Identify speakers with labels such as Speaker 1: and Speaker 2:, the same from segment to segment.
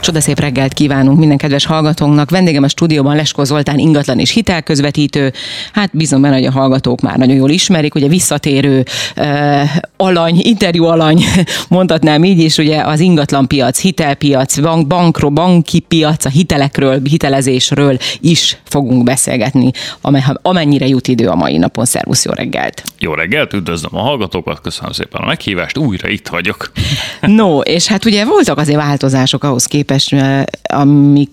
Speaker 1: Csodaszép reggelt kívánunk minden kedves hallgatónknak. Vendégem a stúdióban Lesko Zoltán ingatlan és hitelközvetítő. Hát bízom benne, hogy a hallgatók már nagyon jól ismerik. Ugye visszatérő uh, alany, interjú alany, mondhatnám így is, ugye az ingatlanpiac, hitelpiac, bank, bankról, banki piac, a hitelekről, hitelezésről is fogunk beszélgetni, amennyire jut idő a mai napon. Szervusz, jó reggelt!
Speaker 2: Jó reggelt, üdvözlöm a hallgatókat, köszönöm szépen a meghívást, újra itt vagyok.
Speaker 1: No, és hát ugye voltak azért változások ahhoz képest,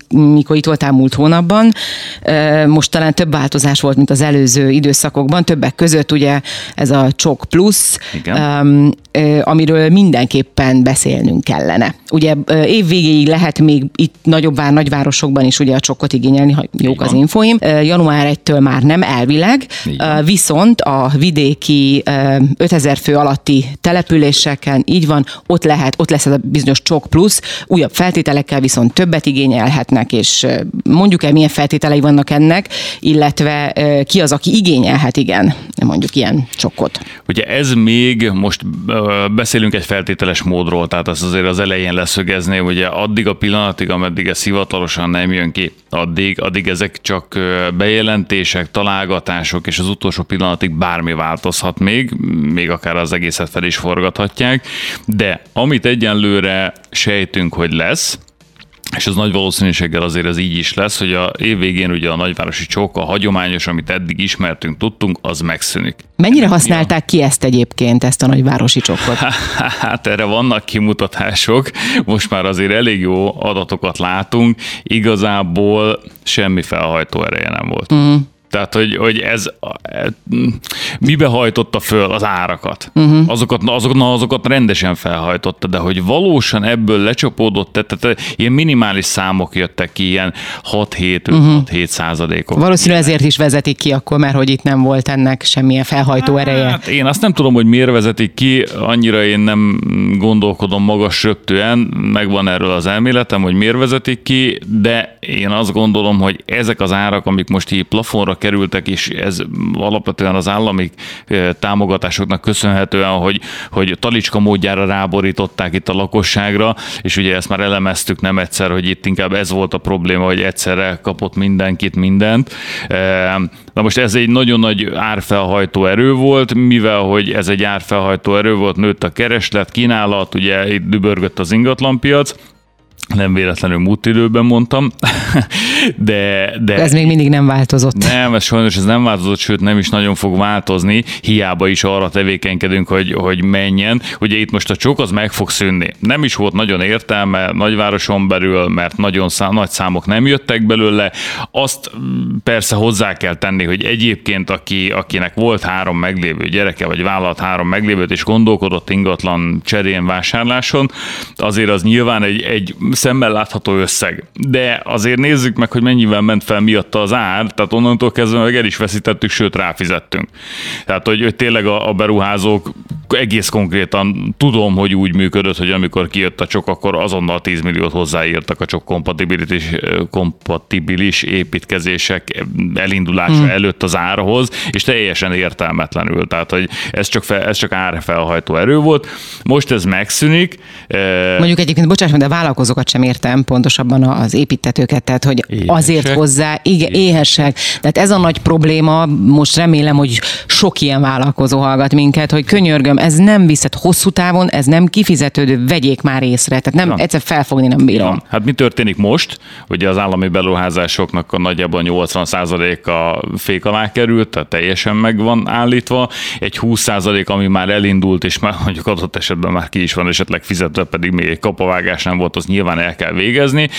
Speaker 1: amikor itt voltál múlt hónapban. Most talán több változás volt, mint az előző időszakokban, többek között ugye ez a Csok Plus, Igen. amiről mindenképpen beszélnünk kellene. Ugye évvégéig lehet még itt nagyobb vár, nagyvárosokban is ugye a csokkot igényelni, ha jók az infoim. Január 1-től már nem elvileg, viszont a vidéki 5000 fő alatti településeken így van, ott lehet, ott lesz ez a bizonyos csok plusz, újabb feltételekkel viszont többet igényelhetnek, és mondjuk el, milyen feltételei vannak ennek, illetve ki az, aki igényelhet, igen, mondjuk ilyen csokkot.
Speaker 2: Ugye ez még, most beszélünk egy feltételes módról, tehát az azért az elején leszögezni, ugye addig a pillanatig, ameddig ez hivatalosan nem jön ki, addig, addig ezek csak bejelentések, találgatások, és az utolsó pillanatig bármi változhat még, még akár az egészet fel is forgathatják, de amit egyenlőre sejtünk, hogy lesz, és az nagy valószínűséggel azért ez így is lesz, hogy a év végén ugye a nagyvárosi csók, a hagyományos, amit eddig ismertünk, tudtunk, az megszűnik.
Speaker 1: Mennyire használták ki ezt egyébként, ezt a nagyvárosi csokot?
Speaker 2: Hát erre vannak kimutatások, most már azért elég jó adatokat látunk, igazából semmi felhajtó ereje nem volt. Mm. Tehát, hogy, hogy ez mibe hajtotta föl az árakat? Uh-huh. Azokat, azokat, na, azokat rendesen felhajtotta, de hogy valósan ebből lecsapódott, tehát ilyen minimális számok jöttek ki, ilyen 6-7, uh-huh. 6-7 százalékok.
Speaker 1: Valószínűleg ezért is vezetik ki akkor, mert hogy itt nem volt ennek semmilyen felhajtó hát, ereje. Hát
Speaker 2: én azt nem tudom, hogy miért vezetik ki, annyira én nem gondolkodom magas röptően, megvan erről az elméletem, hogy miért vezetik ki, de én azt gondolom, hogy ezek az árak, amik most így plafonra kerültek, és ez alapvetően az állami eh, támogatásoknak köszönhetően, hogy, hogy talicska módjára ráborították itt a lakosságra, és ugye ezt már elemeztük nem egyszer, hogy itt inkább ez volt a probléma, hogy egyszerre kapott mindenkit mindent. Eh, na most ez egy nagyon nagy árfelhajtó erő volt, mivel hogy ez egy árfelhajtó erő volt, nőtt a kereslet, kínálat, ugye itt dübörgött az ingatlanpiac, nem véletlenül múlt időben mondtam, de, de...
Speaker 1: Ez még mindig nem változott.
Speaker 2: Nem, ez sajnos ez nem változott, sőt nem is nagyon fog változni, hiába is arra tevékenykedünk, hogy, hogy menjen. Ugye itt most a csok az meg fog szűnni. Nem is volt nagyon értelme nagyvároson belül, mert nagyon szám, nagy számok nem jöttek belőle. Azt persze hozzá kell tenni, hogy egyébként aki, akinek volt három meglévő gyereke, vagy vállalt három meglévőt, és gondolkodott ingatlan cserén vásárláson, azért az nyilván egy, egy szemmel látható összeg. De azért nézzük meg, hogy mennyivel ment fel miatta az ár, tehát onnantól kezdve meg el is veszítettük, sőt ráfizettünk. Tehát, hogy, hogy tényleg a, a beruházók egész konkrétan tudom, hogy úgy működött, hogy amikor kijött a csok, akkor azonnal 10 milliót hozzáírtak a csok kompatibilis, kompatibilis építkezések elindulása hmm. előtt az árhoz, és teljesen értelmetlenül. Tehát, hogy ez csak, fel, ez csak árfelhajtó erő volt. Most ez megszűnik.
Speaker 1: Mondjuk egyébként, bocsáss, de a vállalkozókat sem értem, pontosabban az építetőket, tehát, hogy éhesek. azért hozzá, igen, éhesek. Tehát ez a nagy probléma, most remélem, hogy sok ilyen vállalkozó hallgat minket, hogy könyörgöm, ez nem viszett hosszú távon, ez nem kifizetődő, vegyék már észre. Tehát nem, ja. egyszer felfogni nem bírom. Ja.
Speaker 2: Hát mi történik most? Ugye az állami beruházásoknak a nagyjából 80%-a fék alá került, tehát teljesen meg van állítva. Egy 20% ami már elindult, és már mondjuk adott esetben már ki is van esetleg fizetve, pedig még egy kapavágás nem volt, az nyilván el kell végezni.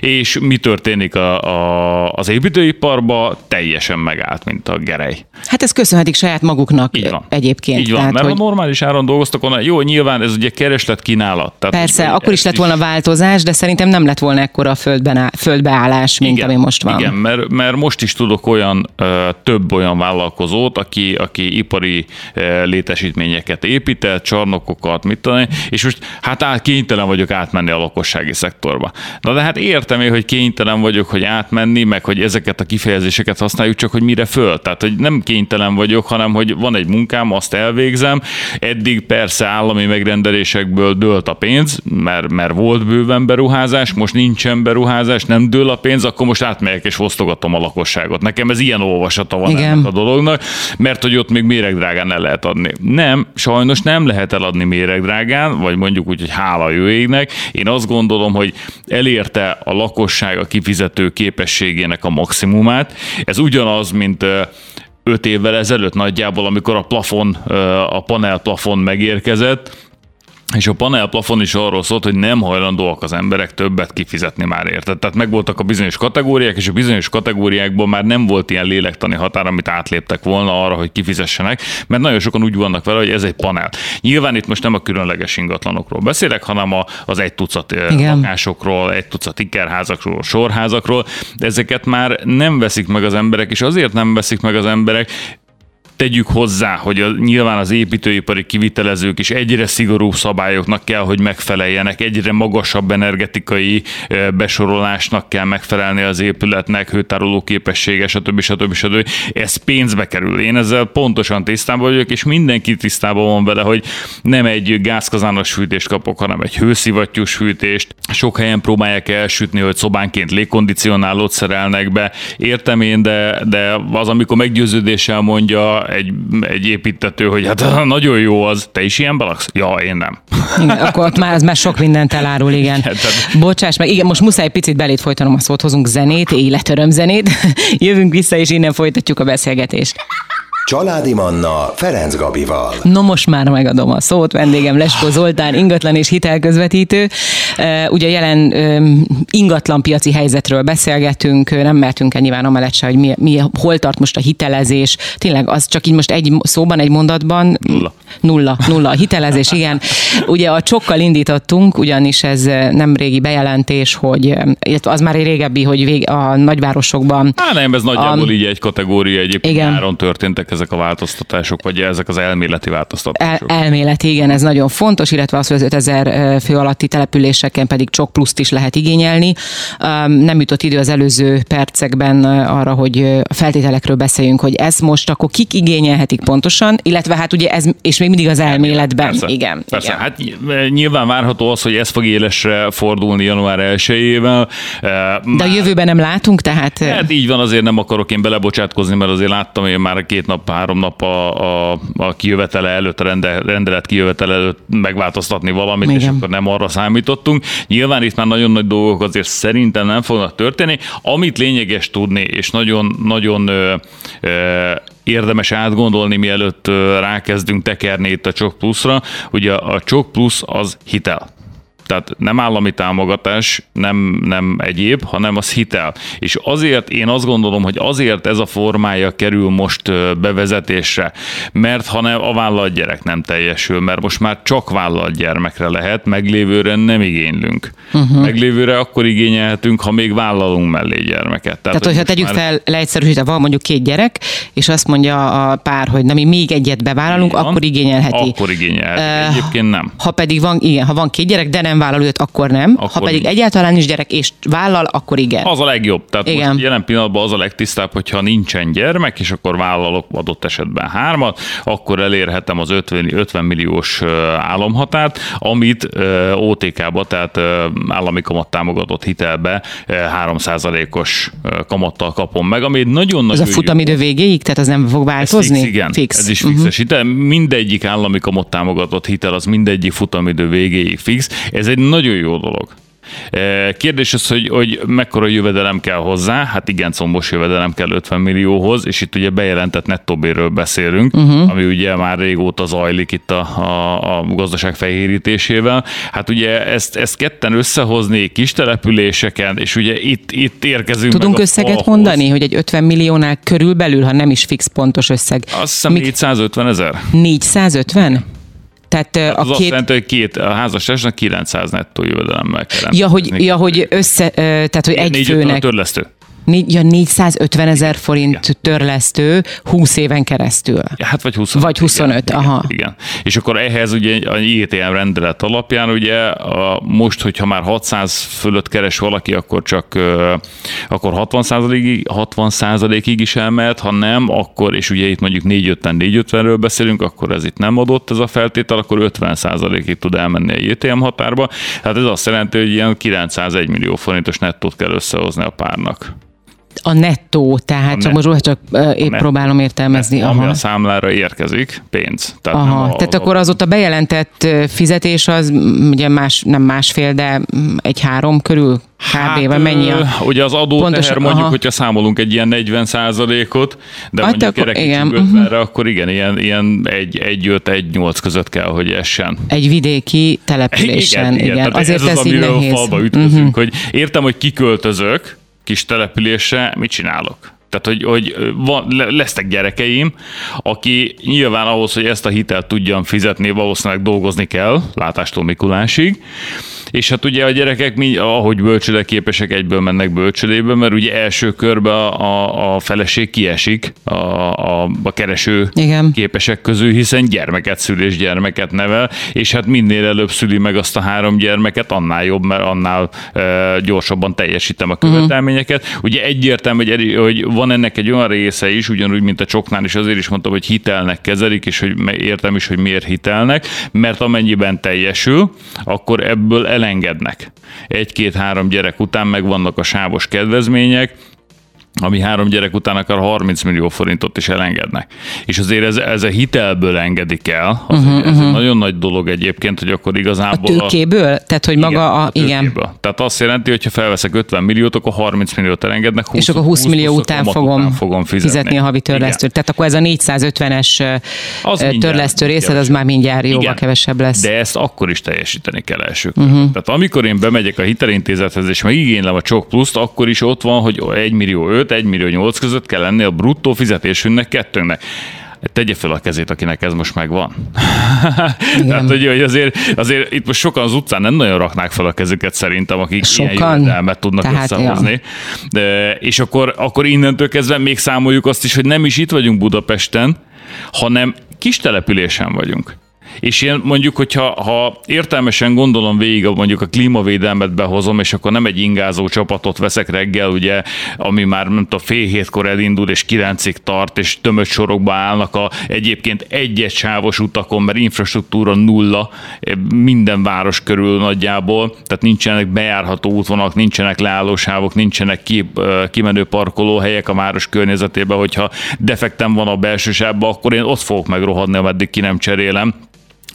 Speaker 2: És mi történik a, a, az építőiparba? Teljesen megállt, mint a gerej.
Speaker 1: Hát ez köszönhetik saját maguknak Így van. egyébként.
Speaker 2: Így van, Tehát, mert hogy... ha normális áron dolgoztak volna. Jó, nyilván ez ugye kereslet kínálat.
Speaker 1: Tehát, Persze, akkor is lett volna változás, de szerintem nem lett volna ekkora a földben, földbeállás, mint igen, ami most van.
Speaker 2: Igen, mert, mert most is tudok olyan több olyan vállalkozót, aki, aki ipari létesítményeket épített, csarnokokat, mit tudom, és most hát át, kénytelen vagyok átmenni a lakossági szektorba. Na de hát értem én, hogy kénytelen vagyok, hogy átmenni, meg hogy ezeket a kifejezéseket használjuk, csak hogy mire föl. Tehát, hogy nem kénytelen vagyok, hanem hogy van egy munkám, azt elvégzem. Eddig persze állami megrendelésekből dőlt a pénz, mert, mert volt bőven beruházás, most nincsen beruházás, nem dől a pénz, akkor most átmegyek és osztogatom a lakosságot. Nekem ez ilyen olvasata van Igen. ennek a dolognak, mert hogy ott még méregdrágán el lehet adni. Nem, sajnos nem lehet eladni méregdrágán, vagy mondjuk úgy, hogy hála jó égnek. Én azt gondolom, hogy elérte a lakosság a kifizető képességének a maximumát. Ez ugyanaz, mint öt évvel ezelőtt nagyjából, amikor a plafon, a panel plafon megérkezett, és a panel plafon is arról szólt, hogy nem hajlandóak az emberek többet kifizetni már érted. Tehát megvoltak a bizonyos kategóriák, és a bizonyos kategóriákból már nem volt ilyen lélektani határ, amit átléptek volna arra, hogy kifizessenek, mert nagyon sokan úgy vannak vele, hogy ez egy panel. Nyilván itt most nem a különleges ingatlanokról beszélek, hanem az egy tucat Igen. lakásokról, egy tucat ikerházakról, sorházakról. Ezeket már nem veszik meg az emberek, és azért nem veszik meg az emberek, tegyük hozzá, hogy a, nyilván az építőipari kivitelezők is egyre szigorúbb szabályoknak kell, hogy megfeleljenek, egyre magasabb energetikai besorolásnak kell megfelelni az épületnek, hőtároló képessége, stb. stb. stb. Ez pénzbe kerül. Én ezzel pontosan tisztában vagyok, és mindenki tisztában van vele, hogy nem egy gázkazános fűtést kapok, hanem egy hőszivattyús fűtést. Sok helyen próbálják elsütni, hogy szobánként légkondicionálót szerelnek be. Értem én, de, de az, amikor meggyőződéssel mondja egy, egy építető, hogy hát nagyon jó az, te is ilyen laksz? Ja, én nem.
Speaker 1: Igen, akkor ott már, az már sok mindent elárul, igen. igen tehát... Bocsáss meg, igen, most muszáj picit belét folytanom a szót, hozunk zenét, életöröm zenét. Jövünk vissza, és innen folytatjuk a beszélgetést.
Speaker 3: Családi Manna Ferenc Gabival.
Speaker 1: No most már megadom a szót, vendégem Leskó Zoltán, ingatlan és hitelközvetítő. Ugye jelen ingatlan piaci helyzetről beszélgetünk, nem mertünk el nyilván amellett se, hogy mi, mi, hol tart most a hitelezés. Tényleg az csak így most egy szóban, egy mondatban.
Speaker 2: Nulla.
Speaker 1: Nulla, nulla a hitelezés, igen. Ugye a csokkal indítottunk, ugyanis ez nem régi bejelentés, hogy illetve az már egy régebbi, hogy vég, a nagyvárosokban.
Speaker 2: Á, nem, ez nagyjából a, így egy kategória egyébként igen. nyáron történtek ezek a változtatások, vagy ezek az elméleti változtatások?
Speaker 1: El, elméleti, igen, ez nagyon fontos, illetve az, hogy az 5000 fő alatti településeken pedig csak pluszt is lehet igényelni. Nem jutott idő az előző percekben arra, hogy a feltételekről beszéljünk, hogy ez most akkor kik igényelhetik pontosan, illetve hát ugye ez, és még mindig az elméletben.
Speaker 2: Persze,
Speaker 1: igen,
Speaker 2: persze.
Speaker 1: Igen.
Speaker 2: Hát nyilván várható az, hogy ez fog élesre fordulni január 1-ével.
Speaker 1: De a jövőben nem látunk, tehát...
Speaker 2: Hát így van, azért nem akarok én belebocsátkozni, mert azért láttam én már két nap három nap a, a, a kijövetele előtt, a rende, rendelet kijövetele előtt megváltoztatni valamit, Igen. és akkor nem arra számítottunk. Nyilván itt már nagyon nagy dolgok azért szerintem nem fognak történni. Amit lényeges tudni, és nagyon, nagyon ö, ö, érdemes átgondolni, mielőtt rákezdünk tekerni itt a Csok Pluszra, ugye a Csok Plusz az hitel tehát nem állami támogatás, nem, nem egyéb, hanem az hitel. És azért én azt gondolom, hogy azért ez a formája kerül most bevezetésre, mert ha nem, a vállalt gyerek nem teljesül, mert most már csak vállalt gyermekre lehet, meglévőre nem igénylünk. Uh-huh. Meglévőre akkor igényelhetünk, ha még vállalunk mellé gyermeket. Tehát,
Speaker 1: Tehát hogyha tegyük már... fel leegyszerűsítve, van mondjuk két gyerek, és azt mondja a pár, hogy na mi még egyet bevállalunk, van, akkor igényelheti.
Speaker 2: Akkor igényelheti. Uh, Egyébként nem.
Speaker 1: Ha pedig van, igen, ha van két gyerek, de nem vállal őt, akkor nem. Akkor ha pedig egyáltalán is gyerek és vállal, akkor igen.
Speaker 2: Az a legjobb. Tehát igen. most jelen pillanatban az a legtisztább, hogyha nincsen gyermek, és akkor vállalok adott esetben hármat, akkor elérhetem az 50, 50 milliós államhatárt, amit OTK-ba, tehát állami kamat támogatott hitelbe 3%-os kamattal kapom meg, ami nagyon
Speaker 1: Ez a futamidő végéig, tehát az nem fog változni?
Speaker 2: Ez fix, igen. Fix. Ez is fixes uh-huh. hitel. Mindegyik állami kamat támogatott hitel, az mindegyik futamidő végéig fix. Ez egy nagyon jó dolog. E, kérdés az, hogy, hogy mekkora jövedelem kell hozzá, hát igen, combos jövedelem kell 50 millióhoz, és itt ugye bejelentett nettóbérről beszélünk, uh-huh. ami ugye már régóta zajlik itt a, a, a gazdaság fehérítésével. Hát ugye ezt, ezt ketten összehozni kis településeken, és ugye itt, itt érkezünk
Speaker 1: Tudunk összeget falhoz. mondani, hogy egy 50 milliónál körülbelül, ha nem is fix pontos összeg.
Speaker 2: Azt hiszem 450 ezer.
Speaker 1: 450? Tehát
Speaker 2: Hát
Speaker 1: a
Speaker 2: az azt
Speaker 1: két...
Speaker 2: jelenti, hogy két, a házastársnak 900 nettó jövedelemmel kell
Speaker 1: Ja, hogy, ja, hogy össze, tehát hogy egy
Speaker 2: Négy
Speaker 1: főnek
Speaker 2: törlesztő.
Speaker 1: Négy, ja, 450 ezer forint törlesztő 20 éven keresztül.
Speaker 2: Hát vagy 25.
Speaker 1: Vagy 25,
Speaker 2: igen,
Speaker 1: aha.
Speaker 2: Igen, igen. És akkor ehhez ugye a IETM rendelet alapján ugye a, most, hogyha már 600 fölött keres valaki, akkor csak akkor 60 százalékig, 60 százalékig is elmehet, ha nem, akkor, és ugye itt mondjuk 450 450-ről beszélünk, akkor ez itt nem adott ez a feltétel, akkor 50 százalékig tud elmenni a IETM határba. Hát ez azt jelenti, hogy ilyen 901 millió forintos nettót kell összehozni a párnak.
Speaker 1: A nettó, tehát
Speaker 2: A
Speaker 1: csak
Speaker 2: net-
Speaker 1: most csak épp
Speaker 2: net-
Speaker 1: próbálom értelmezni.
Speaker 2: Ami
Speaker 1: Aha.
Speaker 2: a számlára érkezik, pénz. Tehát
Speaker 1: Aha,
Speaker 2: a,
Speaker 1: tehát akkor az ott a bejelentett fizetés az ugye más, nem másfél, de mm, egy három körül kb. vagy mennyi a...
Speaker 2: Hát, Ugye az adó
Speaker 1: Pontosan,
Speaker 2: teher mondjuk,
Speaker 1: aha.
Speaker 2: hogyha számolunk egy ilyen 40 ot de
Speaker 1: Hát
Speaker 2: mondjuk
Speaker 1: akkor igen, mhm.
Speaker 2: 50-re, akkor igen, ilyen, ilyen egy, egy 5 egy 8 között kell, hogy essen.
Speaker 1: Egy vidéki településen, igen.
Speaker 2: tehát
Speaker 1: Azért
Speaker 2: ez,
Speaker 1: ez,
Speaker 2: az,
Speaker 1: így
Speaker 2: amiről
Speaker 1: nehéz.
Speaker 2: falba ütközünk, uh-huh. hogy értem, hogy kiköltözök kis településre, mit csinálok? Tehát, hogy, hogy van, le- lesznek gyerekeim, aki nyilván ahhoz, hogy ezt a hitelt tudjam fizetni, valószínűleg dolgozni kell, látástól Mikulásig, és hát ugye a gyerekek, mi, ahogy bölcsőde képesek, egyből mennek bölcsődébe, mert ugye első körben a, a, a feleség kiesik a, a, a kereső
Speaker 1: Igen.
Speaker 2: képesek közül, hiszen gyermeket szül és gyermeket nevel, és hát minél előbb szüli meg azt a három gyermeket, annál jobb, mert annál e, gyorsabban teljesítem a követelményeket. Uh-huh. Ugye egyértelmű, hogy, hogy van ennek egy olyan része is, ugyanúgy, mint a csoknál, és azért is mondtam, hogy hitelnek kezelik, és hogy értem is, hogy miért hitelnek, mert amennyiben teljesül, akkor ebből elengednek. Egy-két-három gyerek után megvannak a sávos kedvezmények, ami három gyerek után akar 30 millió forintot is elengednek. És azért ez, ez a hitelből engedik el, az, uh-huh, ez egy nagyon nagy dolog egyébként, hogy akkor
Speaker 1: A
Speaker 2: igazából...
Speaker 1: tőkéből? Tehát, hogy maga a... Igen.
Speaker 2: tőkéből. Tehát azt jelenti, hogy ha felveszek 50 milliót, akkor 30 milliót elengednek, 20,
Speaker 1: És akkor 20 millió
Speaker 2: plusz a
Speaker 1: után
Speaker 2: kamat
Speaker 1: fogom,
Speaker 2: fogom fizetni.
Speaker 1: fizetni a havi törlesztőt. Tehát akkor ez a 450-es
Speaker 2: Az
Speaker 1: törlesztő részed, az már mindjárt jóval
Speaker 2: Igen.
Speaker 1: kevesebb lesz.
Speaker 2: De ezt akkor is teljesíteni kell első uh-huh. Tehát amikor én bemegyek a hitelintézethez, és megigénylem a csok pluszt, akkor is ott van, hogy 1 millió 5, 1 millió 8 között kell lenni a bruttó fizetésünknek kettőnknek. Tegye fel a kezét, akinek ez most megvan. Tehát, hogy, hogy azért, azért itt most sokan az utcán nem nagyon raknák fel a kezüket szerintem, akik ilyen
Speaker 1: Sokan.
Speaker 2: jövedelmet tudnak
Speaker 1: Tehát,
Speaker 2: összehozni. De, és akkor, akkor innentől kezdve még számoljuk azt is, hogy nem is itt vagyunk Budapesten, hanem kis településen vagyunk. És én mondjuk, hogyha ha értelmesen gondolom végig, mondjuk a klímavédelmet behozom, és akkor nem egy ingázó csapatot veszek reggel, ugye, ami már nem tudom, fél hétkor elindul, és kilencig tart, és tömött sorokba állnak a egyébként egy-egy sávos utakon, mert infrastruktúra nulla eh, minden város körül nagyjából, tehát nincsenek bejárható útvonalak, nincsenek leállósávok, nincsenek ki, eh, kimenő parkolóhelyek a város környezetében, hogyha defektem van a belső sávban, akkor én ott fogok megrohadni, ameddig ki nem cserélem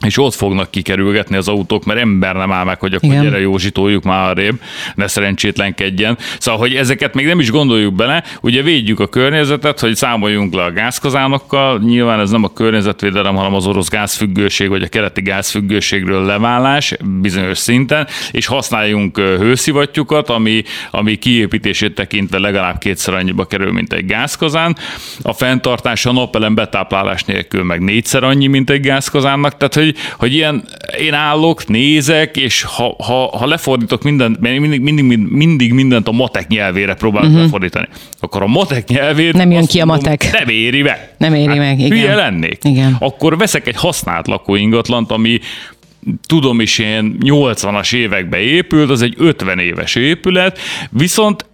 Speaker 2: és ott fognak kikerülgetni az autók, mert ember nem áll meg, hogy akkor
Speaker 1: Igen.
Speaker 2: gyere Józsi, toljuk már arrébb, ne szerencsétlenkedjen. Szóval, hogy ezeket még nem is gondoljuk bele, ugye védjük a környezetet, hogy számoljunk le a gázkazánokkal, nyilván ez nem a környezetvédelem, hanem az orosz gázfüggőség, vagy a keleti gázfüggőségről leválás bizonyos szinten, és használjunk hőszivattyúkat, ami, ami kiépítését tekintve legalább kétszer annyiba kerül, mint egy gázkazán. A fenntartás a napelem betáplálás nélkül meg négyszer annyi, mint egy gázkazánnak, tehát hogy, hogy ilyen, én állok, nézek, és ha, ha, ha lefordítok mindent, mindig, mindig, mindig mindent a matek nyelvére próbálok uh-huh. lefordítani, akkor a matek nyelvét
Speaker 1: Nem jön ki a
Speaker 2: mondom,
Speaker 1: matek.
Speaker 2: Nem éri meg.
Speaker 1: Nem éri meg, igen.
Speaker 2: Hülye lennék.
Speaker 1: Igen.
Speaker 2: Akkor veszek egy használt lakóingatlant, ami tudom is én 80-as években épült, az egy 50 éves épület, viszont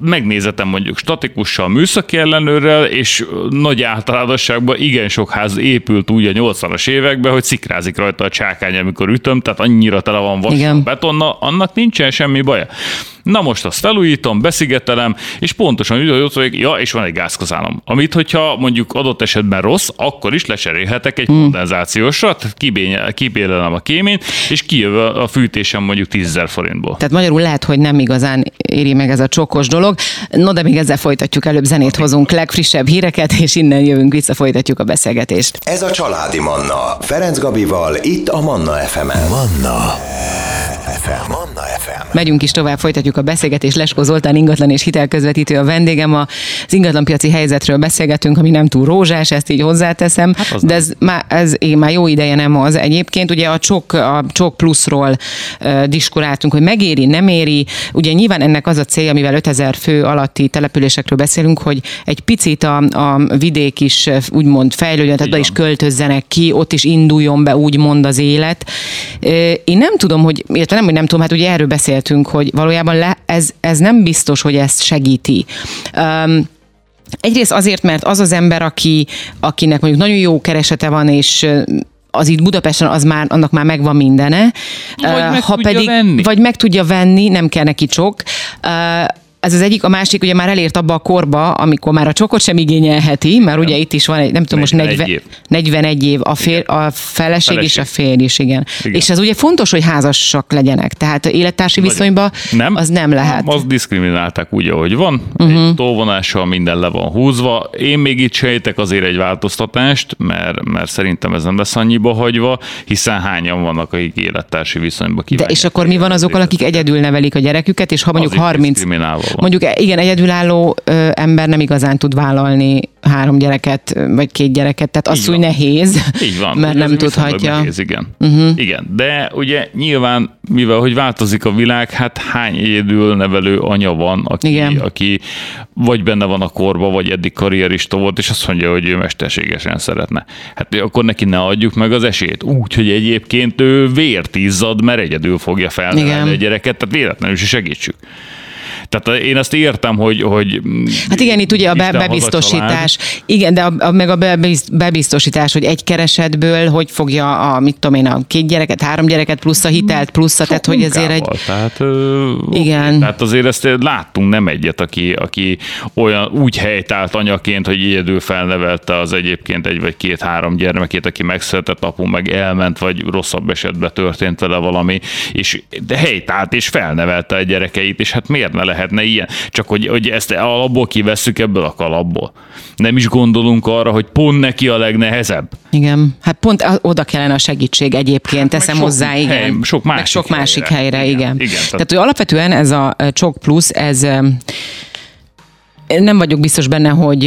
Speaker 2: megnézetem mondjuk statikussal, műszaki ellenőrrel, és nagy általánosságban igen sok ház épült úgy a 80-as években, hogy szikrázik rajta a csákány, amikor ütöm, tehát annyira tele van vas betonna, annak nincsen semmi baja. Na most azt felújítom, beszigetelem, és pontosan úgy ott vagyok, ja, és van egy gázkazánom. Amit, hogyha mondjuk adott esetben rossz, akkor is lecserélhetek egy kondenzációsat, kibénye- kibélelem a kéményt, és kijövő a fűtésem mondjuk 10 000 forintból.
Speaker 1: Tehát magyarul lehet, hogy nem igazán éri meg ez a csokos dolog. No, de még ezzel folytatjuk, előbb zenét hozunk, legfrissebb híreket, és innen jövünk vissza, folytatjuk a beszélgetést.
Speaker 3: Ez a Családi Manna. Ferenc Gabival, itt a Manna FM-en. Manna
Speaker 1: FM. Manna FM. Megyünk is tovább, folytatjuk a beszélgetést. Lesko Zoltán ingatlan és hitelközvetítő a vendégem. Az ingatlanpiaci helyzetről beszélgetünk, ami nem túl rózsás, ezt így hozzáteszem. Hát de ez, már, ez én már jó ideje nem az. Egyébként ugye a csok, a csok pluszról uh, diskuráltunk, hogy megéri, nem éri. Ugye nyilván ennek az a célja, mivel 5000 fő alatti településekről beszélünk, hogy egy picit a, a vidék is úgymond fejlődjön, tehát is költözzenek ki, ott is induljon be úgymond az élet. Én nem tudom, hogy, illetve nem, hogy nem tudom, hát ugye erről beszéltünk, hogy valójában le, ez, ez nem biztos, hogy ezt segíti. Um, Egyrészt azért, mert az az ember, aki, akinek mondjuk nagyon jó keresete van, és az itt Budapesten az már, annak már megvan mindene.
Speaker 2: Vagy meg ha pedig, venni.
Speaker 1: Vagy meg tudja venni, nem kell neki csok ez az egyik, a másik ugye már elért abba a korba, amikor már a csokot sem igényelheti, mert ugye itt is van egy, nem tudom, most 40, év. 41 év, a, fér, a feleség, feleség és a férj is, igen. igen. És ez ugye fontos, hogy házasak legyenek, tehát élettársi viszonyban nem? az nem lehet.
Speaker 2: Nem, azt diszkriminálták úgy, ahogy van, uh-huh. egy tolvonással minden le van húzva. Én még itt sejtek azért egy változtatást, mert, mert szerintem ez nem lesz annyiba hagyva, hiszen hányan vannak, akik élettársi viszonyban.
Speaker 1: De és akkor mi van azokkal, akik egyedül nevelik a gyereküket, és ha mondjuk 30, Mondjuk igen, egyedülálló ö, ember nem igazán tud vállalni három gyereket, vagy két gyereket, tehát az úgy nehéz,
Speaker 2: Így van,
Speaker 1: mert nem tudhatja.
Speaker 2: Nehéz, igen. Uh-huh. igen. De ugye nyilván, mivel hogy változik a világ, hát hány egyedül nevelő anya van, aki, igen. aki vagy benne van a korba, vagy eddig karrierista volt, és azt mondja, hogy ő mesterségesen szeretne. Hát akkor neki ne adjuk meg az esélyt. Úgy, hogy egyébként ő vért izzad, mert egyedül fogja felnevelni a gyereket, tehát véletlenül is segítsük. Tehát én ezt értem, hogy... hogy
Speaker 1: hát igen, itt ugye a be, bebiztosítás, igen, de a, a, meg a bebiztosítás, hogy egy keresetből hogy fogja a, mit tudom én, a két gyereket, három gyereket, plusz a hitelt, plusz a, tehát hogy ezért egy...
Speaker 2: Tehát, igen. Tehát azért ezt láttunk nem egyet, aki, aki olyan úgy helytált anyaként, hogy egyedül felnevelte az egyébként egy vagy két-három gyermekét, aki megszületett, apu meg elment, vagy rosszabb esetben történt vele valami, és de helytált és felnevelte a gyerekeit, és hát miért ne lehet lehetne ilyen. Csak hogy, hogy ezt alapból kivesszük ebből a kalapból. Nem is gondolunk arra, hogy pont neki a legnehezebb.
Speaker 1: Igen, hát pont oda kellene a segítség egyébként, hát, teszem hozzá, hely, igen.
Speaker 2: sok másik, meg
Speaker 1: sok másik helyre,
Speaker 2: helyre
Speaker 1: igen. igen. igen tehát, tehát, hogy alapvetően ez a Csok Plus, ez nem vagyok biztos benne, hogy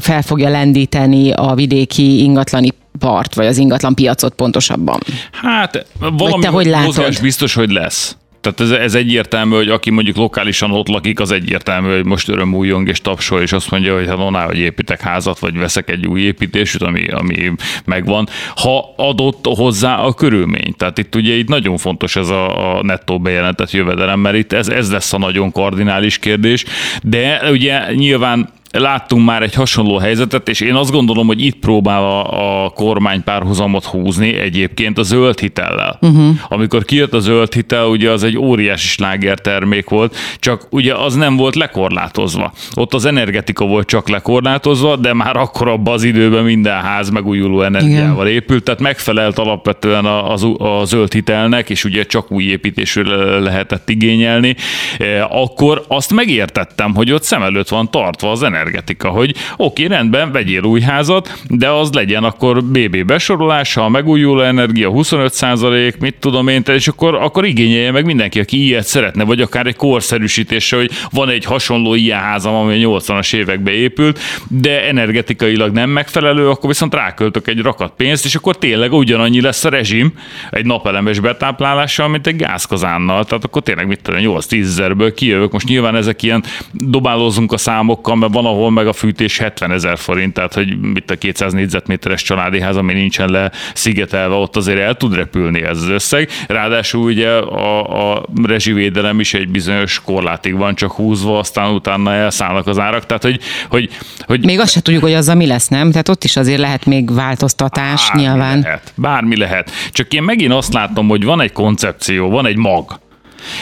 Speaker 1: fel fogja lendíteni a vidéki ingatlani part, vagy az ingatlan piacot pontosabban.
Speaker 2: Hát valami te hogy látod? biztos, hogy lesz. Tehát ez, ez egyértelmű, hogy aki mondjuk lokálisan ott lakik, az egyértelmű, hogy most örömújjong és tapsol, és azt mondja, hogy hát onná, hogy építek házat, vagy veszek egy új építést, ami, ami megvan, ha adott hozzá a körülmény. Tehát itt ugye itt nagyon fontos ez a, a nettó bejelentett jövedelem, mert itt ez, ez lesz a nagyon kardinális kérdés, de ugye nyilván láttunk már egy hasonló helyzetet, és én azt gondolom, hogy itt próbál a, a kormány párhuzamot húzni egyébként a zöld hitellel. Uh-huh. Amikor kijött a zöld hitel, ugye az egy óriási sláger termék volt, csak ugye az nem volt lekorlátozva. Ott az energetika volt csak lekorlátozva, de már akkor abban az időben minden ház megújuló energiával Igen. épült, tehát megfelelt alapvetően a, a, a zöld hitelnek, és ugye csak új építésről lehetett igényelni. E, akkor azt megértettem, hogy ott szem előtt van tartva az energia energetika, hogy oké, rendben, vegyél új házat, de az legyen akkor BB besorolása, a megújuló energia 25% mit tudom én, és akkor, akkor igényelje meg mindenki, aki ilyet szeretne, vagy akár egy korszerűsítése, hogy van egy hasonló ilyen házam, ami a 80-as években épült, de energetikailag nem megfelelő, akkor viszont ráköltök egy rakat pénzt, és akkor tényleg ugyanannyi lesz a rezsim egy napelemes betáplálással, mint egy gázkazánnal. Tehát akkor tényleg mit tudom, 8-10 ezerből kijövök. Most nyilván ezek ilyen dobálózunk a számokkal, mert van, ahol meg a fűtés 70 ezer forint, tehát hogy mit a 200 négyzetméteres családi ház, ami nincsen le szigetelve, ott azért el tud repülni ez az összeg. Ráadásul ugye a, a rezsivédelem is egy bizonyos korlátig van csak húzva, aztán utána elszállnak az árak. Tehát, hogy, hogy, hogy
Speaker 1: még azt se tudjuk, hogy azzal mi lesz, nem? Tehát ott is azért lehet még változtatás bármi nyilván.
Speaker 2: Lehet, bármi lehet. Csak én megint azt látom, hogy van egy koncepció, van egy mag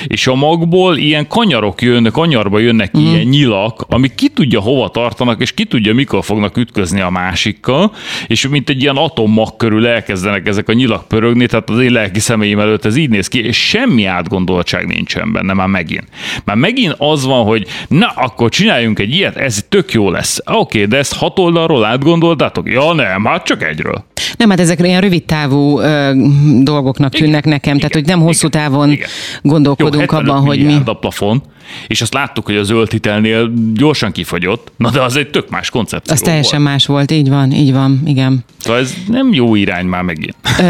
Speaker 2: és a magból ilyen kanyarok jönnek, kanyarba jönnek mm. ilyen nyilak, amik ki tudja hova tartanak, és ki tudja mikor fognak ütközni a másikkal, és mint egy ilyen atommag körül elkezdenek ezek a nyilak pörögni, tehát az én lelki személyim előtt ez így néz ki, és semmi átgondoltság nincsen benne már megint. Már megint az van, hogy na, akkor csináljunk egy ilyet, ez tök jó lesz. Oké, okay, de ezt hat oldalról átgondoltátok? Ja nem, hát csak egyről.
Speaker 1: Nem, hát ezek ilyen rövid távú ö, dolgoknak tűnnek Igen. nekem, Igen. tehát hogy nem hosszú távon Igen. gondolkodunk Jó, abban, hogy mi.
Speaker 2: a plafon, és azt láttuk, hogy a zöld hitelnél gyorsan kifogyott, na de az egy tök más koncepció
Speaker 1: Az teljesen volt. más volt, így van, így van, igen.
Speaker 2: Szóval ez nem jó irány már megint.
Speaker 1: Ö,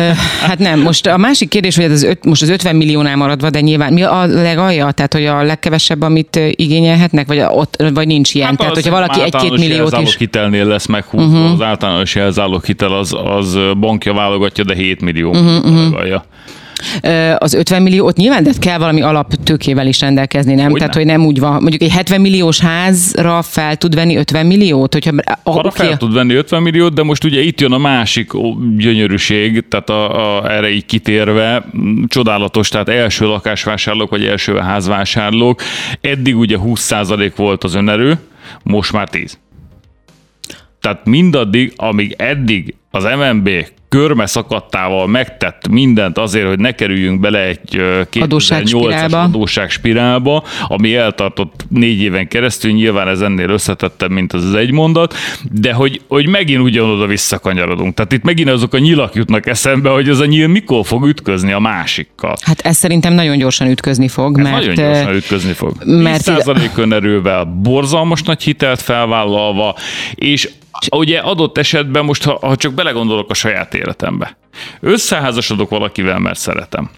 Speaker 1: hát nem, most a másik kérdés, hogy ez öt, most az 50 milliónál maradva, de nyilván mi a legalja, tehát hogy a legkevesebb, amit igényelhetnek, vagy, ott, vagy nincs ilyen? Hát tehát, hogyha valaki egy-két milliót is...
Speaker 2: hitelnél lesz meghúzva, uh-huh. az általános jelzálók hitel az, az bankja válogatja, de 7 millió uh-huh, uh-huh
Speaker 1: az 50 millió, ott nyilván de kell valami alaptőkével is rendelkezni, nem? Hogy Tehát, nem. hogy nem úgy van. Mondjuk egy 70 milliós házra fel tud venni 50 milliót? Hogyha,
Speaker 2: a, Arra okay. fel tud venni 50 milliót, de most ugye itt jön a másik gyönyörűség, tehát a, a, erre így kitérve, csodálatos, tehát első lakásvásárlók, vagy első házvásárlók, eddig ugye 20% volt az önerő, most már 10. Tehát mindaddig, amíg eddig az MNB körme szakadtával megtett mindent azért, hogy ne kerüljünk bele egy 2008-as adósságspirálba, ami eltartott négy éven keresztül, nyilván ez ennél összetettebb, mint az, az egy mondat, de hogy, hogy megint ugyanoda visszakanyarodunk. Tehát itt megint azok a nyilak jutnak eszembe, hogy az a nyíl mikor fog ütközni a másikkal.
Speaker 1: Hát ez szerintem nagyon gyorsan ütközni fog. Ez mert,
Speaker 2: nagyon gyorsan ütközni fog. Mert 10% önerővel borzalmas nagy hitelt felvállalva, és ugye adott esetben most, ha, ha csak belegondolok a saját életembe. Összeházasodok valakivel, mert szeretem.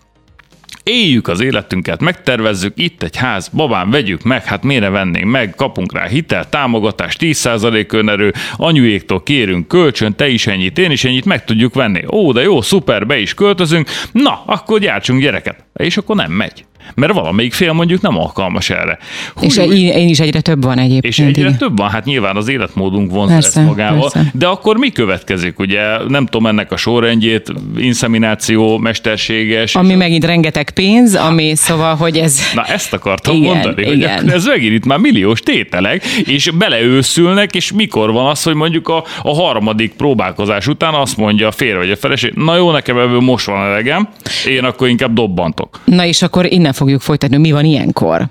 Speaker 2: Éljük az életünket, megtervezzük, itt egy ház, babám, vegyük meg, hát miért vennénk meg, kapunk rá hitel, támogatást, 10% önerő, anyuéktól kérünk kölcsön, te is ennyit, én is ennyit, meg tudjuk venni. Ó, de jó, szuper, be is költözünk, na, akkor gyártsunk gyereket. És akkor nem megy mert valamelyik fél mondjuk nem alkalmas erre.
Speaker 1: Hú, és én, én is egyre több van egyébként.
Speaker 2: És egyre igen. több van, hát nyilván az életmódunk vonza persze, ezt magával. Persze. De akkor mi következik, ugye? Nem tudom ennek a sorrendjét, inszemináció, mesterséges.
Speaker 1: Ami megint rengeteg pénz, ami szóval, hogy ez...
Speaker 2: Na ezt akartam igen, mondani, hogy igen. ez megint itt már milliós tételek, és beleőszülnek, és mikor van az, hogy mondjuk a, a harmadik próbálkozás után azt mondja a férj vagy a feleség, na jó, nekem ebből most van elegem, én akkor inkább dobbantok.
Speaker 1: Na és akkor innen fogjuk folytatni, mi van ilyenkor.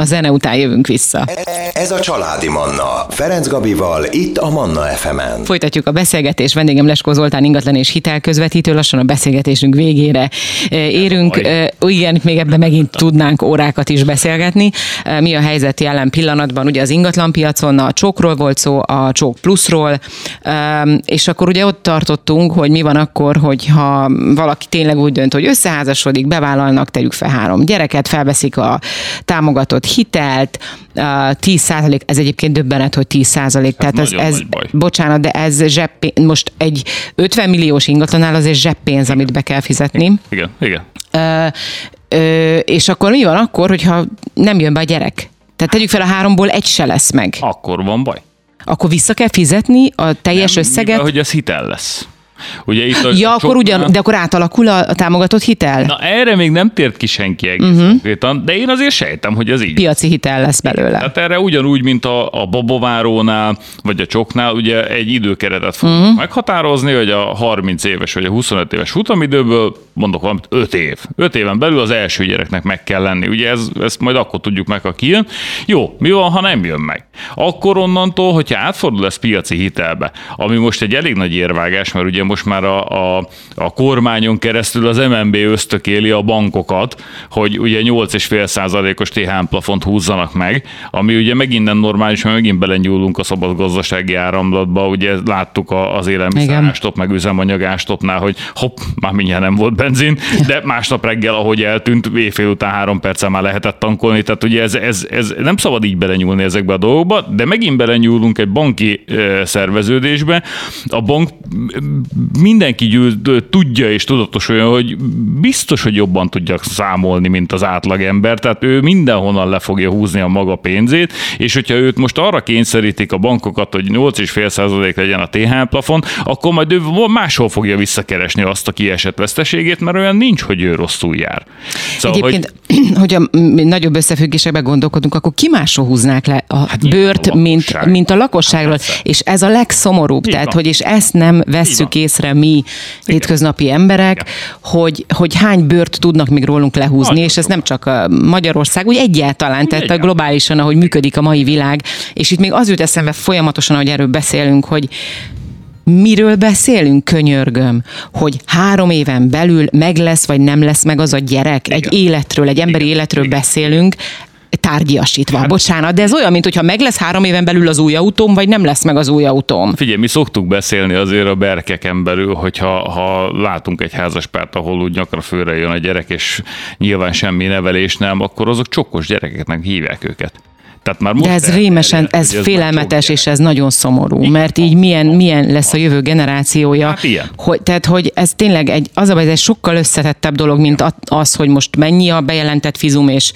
Speaker 1: Zene után jövünk vissza.
Speaker 3: Ez a Családi Manna. Ferenc Gabival, itt a Manna fm -en.
Speaker 1: Folytatjuk a beszélgetést. Vendégem Leskó Zoltán ingatlan és hitelközvetítő. Lassan a beszélgetésünk végére érünk. Igen, még ebben megint tudnánk órákat is beszélgetni. Mi a helyzet jelen pillanatban? Ugye az ingatlanpiacon a csókról volt szó, a csók pluszról, és akkor ugye ott tartottunk, hogy mi van akkor, hogyha valaki tényleg úgy dönt, hogy összeházasodik, bevállalnak, tegyük fel három gyereket, felveszik a támogatott kapott hitelt, 10 százalék, ez egyébként döbbenet, hogy 10 százalék, tehát ez, ez bocsánat, de ez zseppénz, most egy 50 milliós ingatlanál azért zseppénz, igen. amit be kell fizetni.
Speaker 2: Igen, igen.
Speaker 1: Ö, ö, és akkor mi van akkor, hogyha nem jön be a gyerek? Tehát tegyük fel a háromból egy se lesz meg.
Speaker 2: Akkor van baj.
Speaker 1: Akkor vissza kell fizetni a teljes nem, összeget? Mivel,
Speaker 2: hogy ez hitel lesz. Ugye itt a
Speaker 1: ja, akkor ugyan, de akkor átalakul a, a támogatott hitel?
Speaker 2: Na erre még nem tért ki senki egész uh-huh. konkrétan, de én azért sejtem, hogy ez így.
Speaker 1: Piaci hitel lesz belőle.
Speaker 2: Tehát erre ugyanúgy, mint a, a babovárónál, vagy a csoknál, ugye egy időkeretet fogunk uh-huh. meghatározni, hogy a 30 éves vagy a 25 éves futamidőből, mondok valamit, 5 év. 5 éven belül az első gyereknek meg kell lenni. Ugye ez, ezt majd akkor tudjuk meg, ha kijön. Jó, mi van, ha nem jön meg? Akkor onnantól, hogyha átfordul ez piaci hitelbe, ami most egy elég nagy érvágás, mert ugye most már a, a, a kormányon keresztül az MNB ösztökéli a bankokat, hogy ugye 8,5 százalékos THM plafont húzzanak meg, ami ugye megint nem normális, mert megint belenyúlunk a szabad gazdasági áramlatba, ugye láttuk az élelmiszerástop, meg üzemanyagástopnál, hogy hopp, már mindjárt nem volt benzin, de másnap reggel, ahogy eltűnt, éjfél után három perccel már lehetett tankolni, tehát ugye ez, ez, ez nem szabad így belenyúlni ezekbe a dolgokba, de megint belenyúlunk egy banki szerveződésbe. A bank mindenki gyűl, tudja és tudatosulja, hogy biztos, hogy jobban tudja számolni, mint az átlagember, tehát ő mindenhonnan le fogja húzni a maga pénzét, és hogyha őt most arra kényszerítik a bankokat, hogy 8,5% legyen a TH plafon, akkor majd ő máshol fogja visszakeresni azt a kiesett veszteségét, mert olyan nincs, hogy ő rosszul jár.
Speaker 1: Szóval, Egyébként, hogy... hogyha nagyobb összefüggésekben gondolkodunk, akkor ki máshol húznák le a hát bőrt, a mint, mint a lakosságról, hát és ez a legszomorúbb, Így tehát, van. hogy és ezt nem vesszük észre mi Igen. hétköznapi emberek, Igen. hogy, hogy hány bőrt tudnak még rólunk lehúzni, Nagyon és ez nem csak a Magyarország, úgy egyáltalán, tehát egyáltalán. globálisan, ahogy működik a mai világ, és itt még az jut eszembe folyamatosan, hogy erről beszélünk, hogy miről beszélünk, könyörgöm, hogy három éven belül meg lesz, vagy nem lesz meg az a gyerek. Igen. Egy életről, egy emberi Igen. életről Igen. beszélünk, tárgyasítva, hát, bocsánat, de ez olyan, mint hogyha meg lesz három éven belül az új autóm, vagy nem lesz meg az új autóm.
Speaker 2: Figyelj, mi szoktuk beszélni azért a berkeken belül, hogyha ha látunk egy házaspárt, ahol úgy nyakra főre jön a gyerek, és nyilván semmi nevelés nem, akkor azok csokos gyerekeknek hívják őket.
Speaker 1: Tehát már most De ez rémesen, ez, ez félelmetes, és ez nagyon szomorú, Igen. mert így milyen, milyen lesz a jövő generációja. Hát ilyen. Hogy, tehát, hogy ez tényleg egy, az a ez egy sokkal összetettebb dolog, mint az, hogy most mennyi a bejelentett fizum, és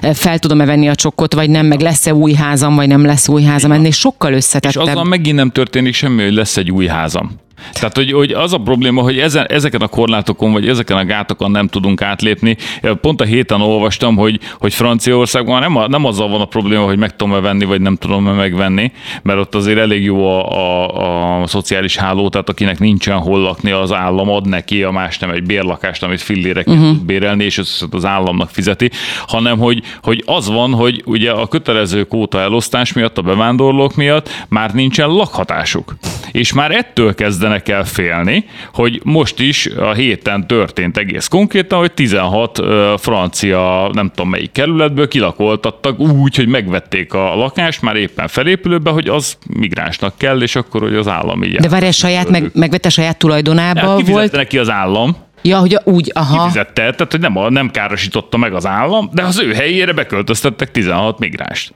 Speaker 1: e, fel tudom-e venni a csokkot, vagy nem, meg lesz-e új házam, vagy nem lesz új házam, ennél sokkal összetettebb.
Speaker 2: És azzal megint nem történik semmi, hogy lesz egy új házam. Tehát, hogy, hogy az a probléma, hogy ezen, ezeken a korlátokon, vagy ezeken a gátokon nem tudunk átlépni. Pont a héten olvastam, hogy, hogy Franciaországban nem, a, nem azzal van a probléma, hogy meg tudom-e venni, vagy nem tudom-e megvenni, mert ott azért elég jó a, a, a szociális háló, tehát akinek nincsen hol lakni, az állam ad neki, a más nem egy bérlakást, amit fillére uh-huh. tud bérelni, és ezt az államnak fizeti, hanem hogy, hogy az van, hogy ugye a kötelező kóta elosztás miatt, a bevándorlók miatt már nincsen lakhatásuk. És már ettől kezdve kezdenek el félni, hogy most is a héten történt egész konkrétan, hogy 16 francia, nem tudom melyik kerületből kilakoltattak úgy, hogy megvették a lakást már éppen felépülőbe, hogy az migránsnak kell, és akkor, hogy az állam így.
Speaker 1: De várj, saját, meg, megvette saját tulajdonába
Speaker 2: hát, volt? neki az állam.
Speaker 1: Ja, hogy úgy, aha.
Speaker 2: Kifizette, tehát hogy nem, nem károsította meg az állam, de az ő helyére beköltöztettek 16 migránst.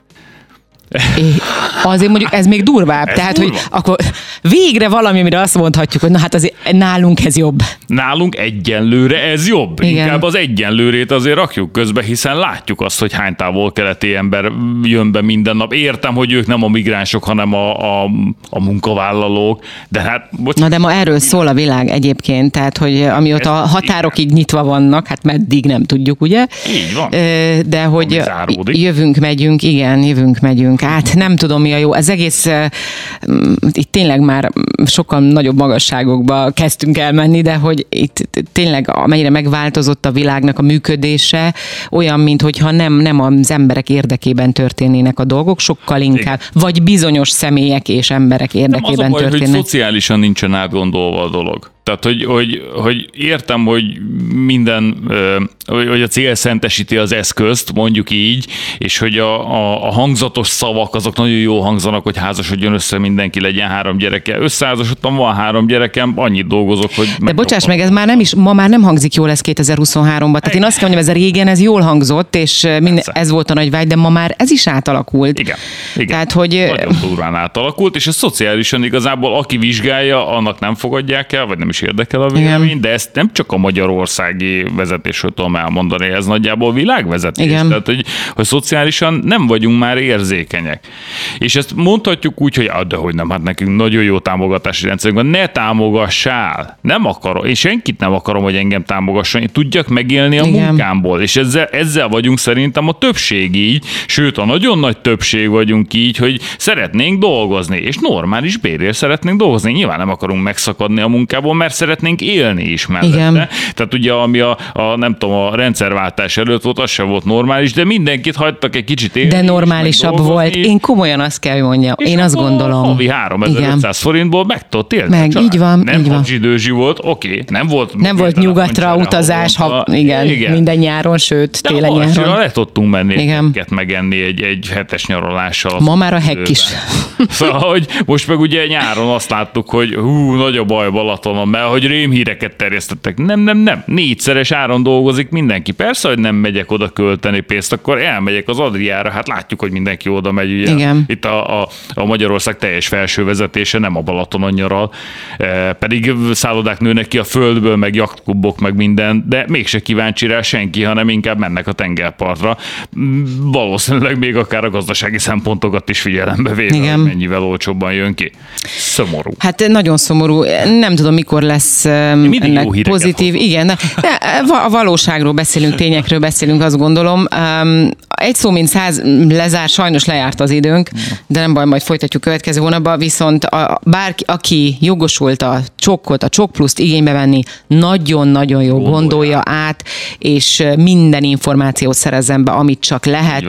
Speaker 1: Azért mondjuk ez még durvább. Ez Tehát, durva. hogy akkor végre valami, amire azt mondhatjuk, hogy na hát azért nálunk ez jobb.
Speaker 2: Nálunk egyenlőre ez jobb. Igen. Inkább az egyenlőrét azért rakjuk közbe, hiszen látjuk azt, hogy hány távol-keleti ember jön be minden nap. Értem, hogy ők nem a migránsok, hanem a, a, a munkavállalók, de hát...
Speaker 1: Bocs, na de ma erről szól a világ egyébként, tehát, hogy amióta a határok így nyitva vannak, hát meddig nem tudjuk, ugye?
Speaker 2: Így van.
Speaker 1: De hogy jövünk, megyünk, igen, jövünk, megyünk át, nem tudom mi a jó. Ez egész, itt tényleg már sokkal nagyobb magasságokba kezdtünk elmenni, de hogy itt tényleg amennyire megváltozott a világnak a működése, olyan, mint hogyha nem, nem az emberek érdekében történnének a dolgok, sokkal inkább, Igen. vagy bizonyos személyek és emberek érdekében nem az a baj, történnek.
Speaker 2: hogy szociálisan nincsen átgondolva a dolog. Tehát, hogy, hogy, hogy értem, hogy minden, hogy a cél szentesíti az eszközt, mondjuk így, és hogy a, a, a hangzatos szavak azok nagyon jó hangzanak, hogy házasodjon össze mindenki, legyen három gyereke. Összeházasodtam, van három gyerekem, annyit dolgozok, hogy...
Speaker 1: De bocsáss meg, ez már nem is, ma már nem hangzik jól ez 2023-ban. Tehát én azt kell mondjam, ez a régen ez jól hangzott, és minden, ez volt a nagy vágy, de ma már ez is átalakult.
Speaker 2: Igen. igen.
Speaker 1: Tehát, hogy...
Speaker 2: Nagyon durván átalakult, és ez szociálisan igazából, aki vizsgálja, annak nem fogadják el, vagy nem is érdekel a vélemény, Igen. de ezt nem csak a magyarországi vezetésről tudom elmondani, ez nagyjából világvezetés. Igen. Tehát, hogy, hogy szociálisan nem vagyunk már érzékenyek. És ezt mondhatjuk úgy, hogy ah, de hogy nem, hát nekünk nagyon jó támogatási rendszerünk van, ne támogassál. Nem akarom, én senkit nem akarom, hogy engem támogasson, én tudjak megélni a Igen. munkámból. És ezzel, ezzel vagyunk szerintem a többség így, sőt a nagyon nagy többség vagyunk így, hogy szeretnénk dolgozni, és normális bérért szeretnénk dolgozni. Nyilván nem akarunk megszakadni a munkából, mert szeretnénk élni is mellette. Igen. Tehát ugye, ami a, a, nem tudom, a rendszerváltás előtt volt, az sem volt normális, de mindenkit hagytak egy kicsit élni.
Speaker 1: De normálisabb volt. Én komolyan azt kell, hogy mondjam. Én azt gondolom.
Speaker 2: Havi 3500 Igen. forintból meg tudott élni.
Speaker 1: Meg, így van.
Speaker 2: Nem
Speaker 1: így van.
Speaker 2: időzsi volt, oké, okay, nem volt.
Speaker 1: Nem volt nyugatra utazás, ha, igen, igen, minden nyáron, sőt, de télen nyáron.
Speaker 2: le tudtunk menni, igen. megenni egy, egy hetes nyaralással.
Speaker 1: Ma már a hekk is.
Speaker 2: Szóval, hogy most meg ugye nyáron azt láttuk, hogy hú, nagy a baj Balatonon, mert hogy rémhíreket terjesztettek. Nem, nem, nem. Négyszeres áron dolgozik mindenki. Persze, hogy nem megyek oda költeni pénzt, akkor elmegyek az Adriára. Hát látjuk, hogy mindenki oda megy. Ugye? Igen. Itt a, a, a Magyarország teljes felső vezetése nem a Balatonon nyaral. E, pedig szállodák nőnek ki a földből, meg jaktkubok, meg minden, de mégse kíváncsi rá senki, hanem inkább mennek a tengerpartra. Valószínűleg még akár a gazdasági szempontokat is figyelembe véve, mennyivel olcsóbban jön ki. Szomorú.
Speaker 1: Hát nagyon szomorú. Nem tudom, mikor lesz ennek pozitív, igen, de a valóság valóságról beszélünk, tényekről beszélünk, azt gondolom. Egy szó, mint száz lezár, sajnos lejárt az időnk, de nem baj, majd folytatjuk következő hónapban, viszont a, bárki, aki jogosult a csokkot, a csok pluszt igénybe venni, nagyon-nagyon jó gondolja, gondolja át, és minden információt szerezzen be, amit csak lehet.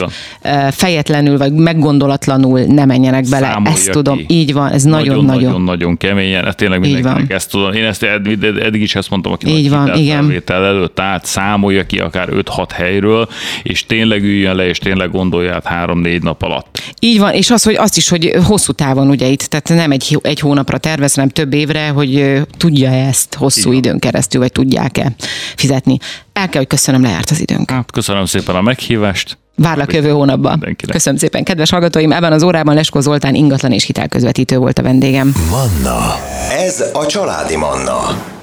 Speaker 1: Fejetlenül, vagy meggondolatlanul ne menjenek bele. Számolja ezt tudom. Ki. Így van, ez nagyon-nagyon.
Speaker 2: Nagyon-nagyon keményen, ez tényleg mindenkinek ezt tudom. Én ezt eddig, eddig is ezt mondtam, aki
Speaker 1: Így van, igen.
Speaker 2: előtt át számolja ki akár 5-6 helyről, és tényleg üljön le, és tényleg gondolja át 3-4 nap alatt.
Speaker 1: Így van, és az, hogy azt is, hogy hosszú távon ugye itt, tehát nem egy, egy hónapra tervez, hanem több évre, hogy tudja ezt hosszú időn keresztül, vagy tudják-e fizetni. El kell, hogy köszönöm, lejárt az időnk.
Speaker 2: Hát, köszönöm szépen a meghívást.
Speaker 1: Várlak jövő hónapban. Mindenkinek. Köszönöm szépen, kedves hallgatóim! Ebben az órában Leskó Zoltán ingatlan és hitelközvetítő volt a vendégem.
Speaker 3: Manna. Ez a családi Manna.